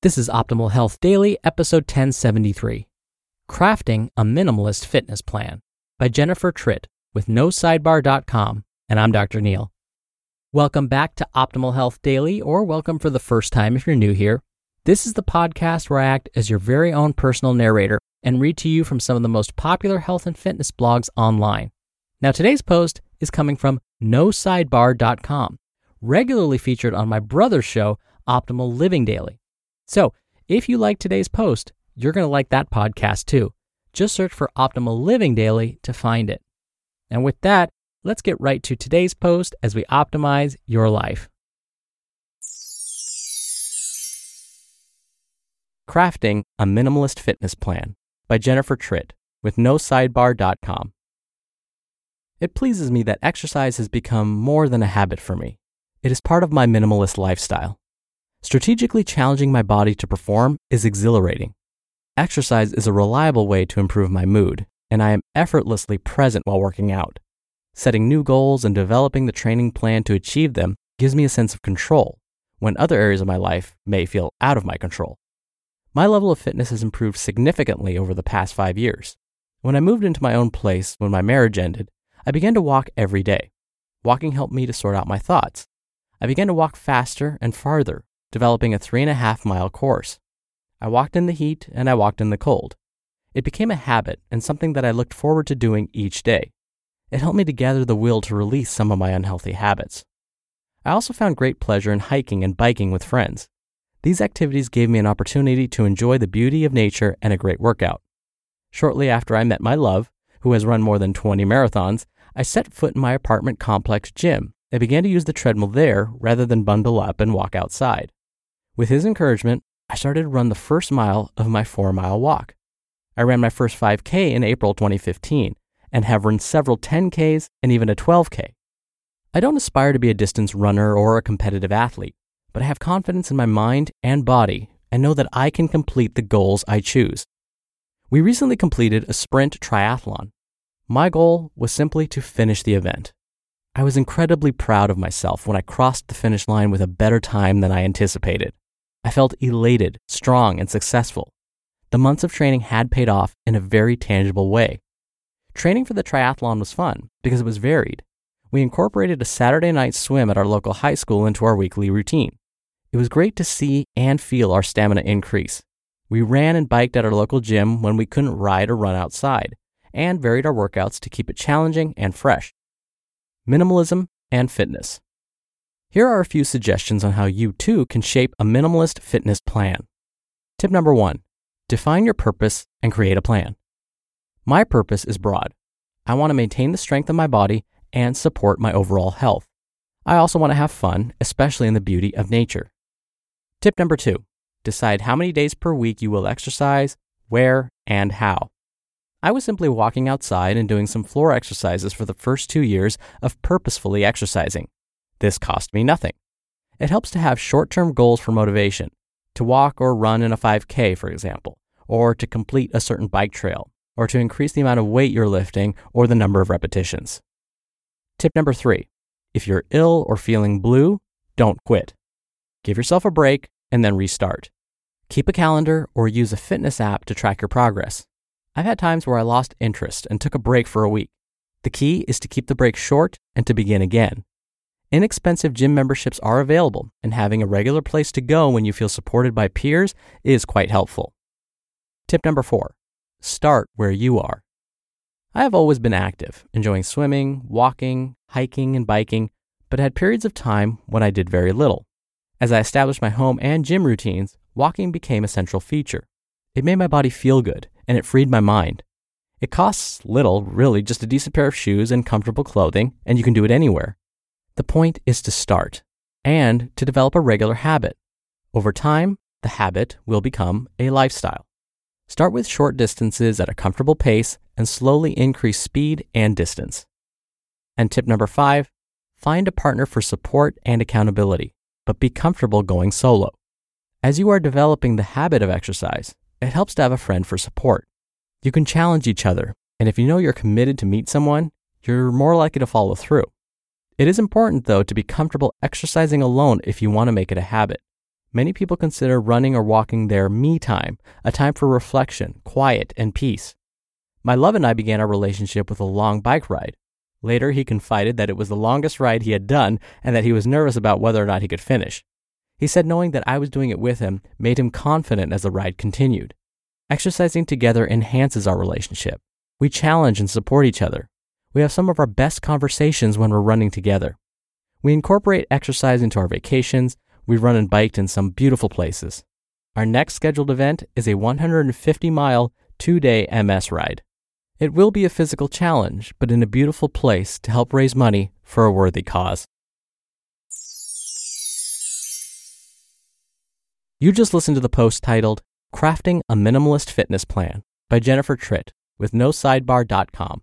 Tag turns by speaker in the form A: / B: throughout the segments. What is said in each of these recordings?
A: This is Optimal Health Daily, episode 1073 Crafting a Minimalist Fitness Plan by Jennifer Tritt with NoSidebar.com. And I'm Dr. Neil. Welcome back to Optimal Health Daily, or welcome for the first time if you're new here. This is the podcast where I act as your very own personal narrator and read to you from some of the most popular health and fitness blogs online. Now, today's post is coming from NoSidebar.com, regularly featured on my brother's show, Optimal Living Daily. So, if you like today's post, you're going to like that podcast too. Just search for Optimal Living Daily to find it. And with that, let's get right to today's post as we optimize your life. Crafting a Minimalist Fitness Plan by Jennifer Tritt with NoSidebar.com. It pleases me that exercise has become more than a habit for me. It is part of my minimalist lifestyle. Strategically challenging my body to perform is exhilarating. Exercise is a reliable way to improve my mood, and I am effortlessly present while working out. Setting new goals and developing the training plan to achieve them gives me a sense of control when other areas of my life may feel out of my control. My level of fitness has improved significantly over the past five years. When I moved into my own place when my marriage ended, I began to walk every day. Walking helped me to sort out my thoughts. I began to walk faster and farther, developing a three and a half mile course. I walked in the heat and I walked in the cold. It became a habit and something that I looked forward to doing each day. It helped me to gather the will to release some of my unhealthy habits. I also found great pleasure in hiking and biking with friends. These activities gave me an opportunity to enjoy the beauty of nature and a great workout. Shortly after I met my love, who has run more than 20 marathons, I set foot in my apartment complex gym and began to use the treadmill there rather than bundle up and walk outside. With his encouragement, I started to run the first mile of my four mile walk. I ran my first 5K in April 2015 and have run several 10Ks and even a 12K. I don't aspire to be a distance runner or a competitive athlete, but I have confidence in my mind and body and know that I can complete the goals I choose. We recently completed a sprint triathlon. My goal was simply to finish the event. I was incredibly proud of myself when I crossed the finish line with a better time than I anticipated. I felt elated, strong, and successful. The months of training had paid off in a very tangible way. Training for the triathlon was fun because it was varied. We incorporated a Saturday night swim at our local high school into our weekly routine. It was great to see and feel our stamina increase. We ran and biked at our local gym when we couldn't ride or run outside, and varied our workouts to keep it challenging and fresh. Minimalism and fitness. Here are a few suggestions on how you too can shape a minimalist fitness plan. Tip number one define your purpose and create a plan. My purpose is broad. I want to maintain the strength of my body and support my overall health. I also want to have fun, especially in the beauty of nature. Tip number two decide how many days per week you will exercise, where, and how. I was simply walking outside and doing some floor exercises for the first two years of purposefully exercising. This cost me nothing. It helps to have short term goals for motivation to walk or run in a 5K, for example, or to complete a certain bike trail, or to increase the amount of weight you're lifting or the number of repetitions. Tip number three if you're ill or feeling blue, don't quit. Give yourself a break and then restart. Keep a calendar or use a fitness app to track your progress. I've had times where I lost interest and took a break for a week. The key is to keep the break short and to begin again. Inexpensive gym memberships are available, and having a regular place to go when you feel supported by peers is quite helpful. Tip number four start where you are. I have always been active, enjoying swimming, walking, hiking, and biking, but had periods of time when I did very little. As I established my home and gym routines, walking became a central feature. It made my body feel good, and it freed my mind. It costs little, really, just a decent pair of shoes and comfortable clothing, and you can do it anywhere. The point is to start and to develop a regular habit. Over time, the habit will become a lifestyle. Start with short distances at a comfortable pace and slowly increase speed and distance. And tip number five find a partner for support and accountability, but be comfortable going solo. As you are developing the habit of exercise, it helps to have a friend for support. You can challenge each other, and if you know you're committed to meet someone, you're more likely to follow through. It is important, though, to be comfortable exercising alone if you want to make it a habit. Many people consider running or walking their me time, a time for reflection, quiet, and peace. My love and I began our relationship with a long bike ride. Later, he confided that it was the longest ride he had done and that he was nervous about whether or not he could finish. He said knowing that I was doing it with him made him confident as the ride continued. Exercising together enhances our relationship. We challenge and support each other. We have some of our best conversations when we're running together. We incorporate exercise into our vacations, We've run and biked in some beautiful places. Our next scheduled event is a 150 mile, two day MS ride. It will be a physical challenge, but in a beautiful place to help raise money for a worthy cause. You just listened to the post titled Crafting a Minimalist Fitness Plan by Jennifer Tritt with NoSidebar.com.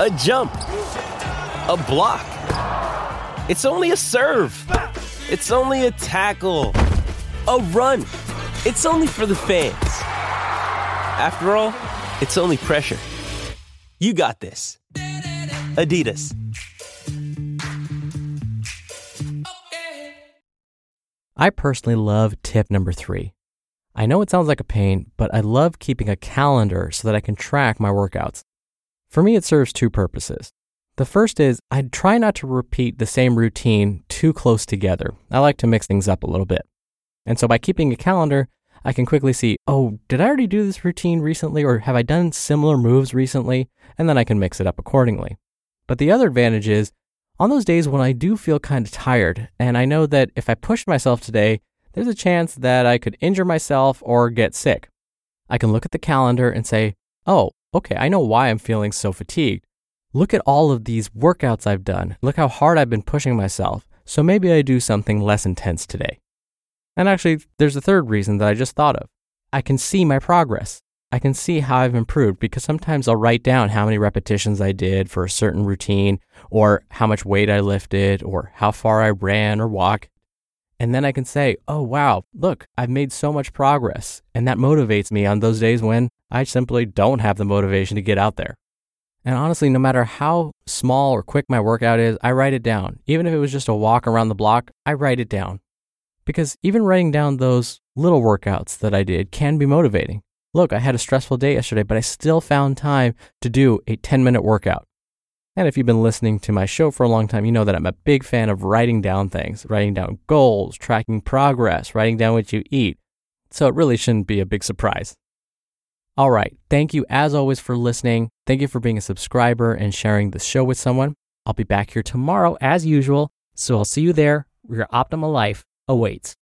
B: a jump, a block. It's only a serve. It's only a tackle, a run. It's only for the fans. After all, it's only pressure. You got this. Adidas.
A: I personally love tip number three. I know it sounds like a pain, but I love keeping a calendar so that I can track my workouts. For me, it serves two purposes. The first is I try not to repeat the same routine too close together. I like to mix things up a little bit. And so by keeping a calendar, I can quickly see, oh, did I already do this routine recently or have I done similar moves recently? And then I can mix it up accordingly. But the other advantage is on those days when I do feel kind of tired and I know that if I push myself today, there's a chance that I could injure myself or get sick. I can look at the calendar and say, oh, okay, I know why I'm feeling so fatigued. Look at all of these workouts I've done. Look how hard I've been pushing myself. So maybe I do something less intense today. And actually, there's a third reason that I just thought of. I can see my progress. I can see how I've improved because sometimes I'll write down how many repetitions I did for a certain routine, or how much weight I lifted, or how far I ran or walked. And then I can say, oh, wow, look, I've made so much progress. And that motivates me on those days when I simply don't have the motivation to get out there. And honestly, no matter how small or quick my workout is, I write it down. Even if it was just a walk around the block, I write it down. Because even writing down those little workouts that I did can be motivating. Look, I had a stressful day yesterday, but I still found time to do a 10 minute workout. And if you've been listening to my show for a long time, you know that I'm a big fan of writing down things, writing down goals, tracking progress, writing down what you eat. So it really shouldn't be a big surprise. All right. Thank you as always for listening. Thank you for being a subscriber and sharing the show with someone. I'll be back here tomorrow as usual. So I'll see you there your optimal life awaits.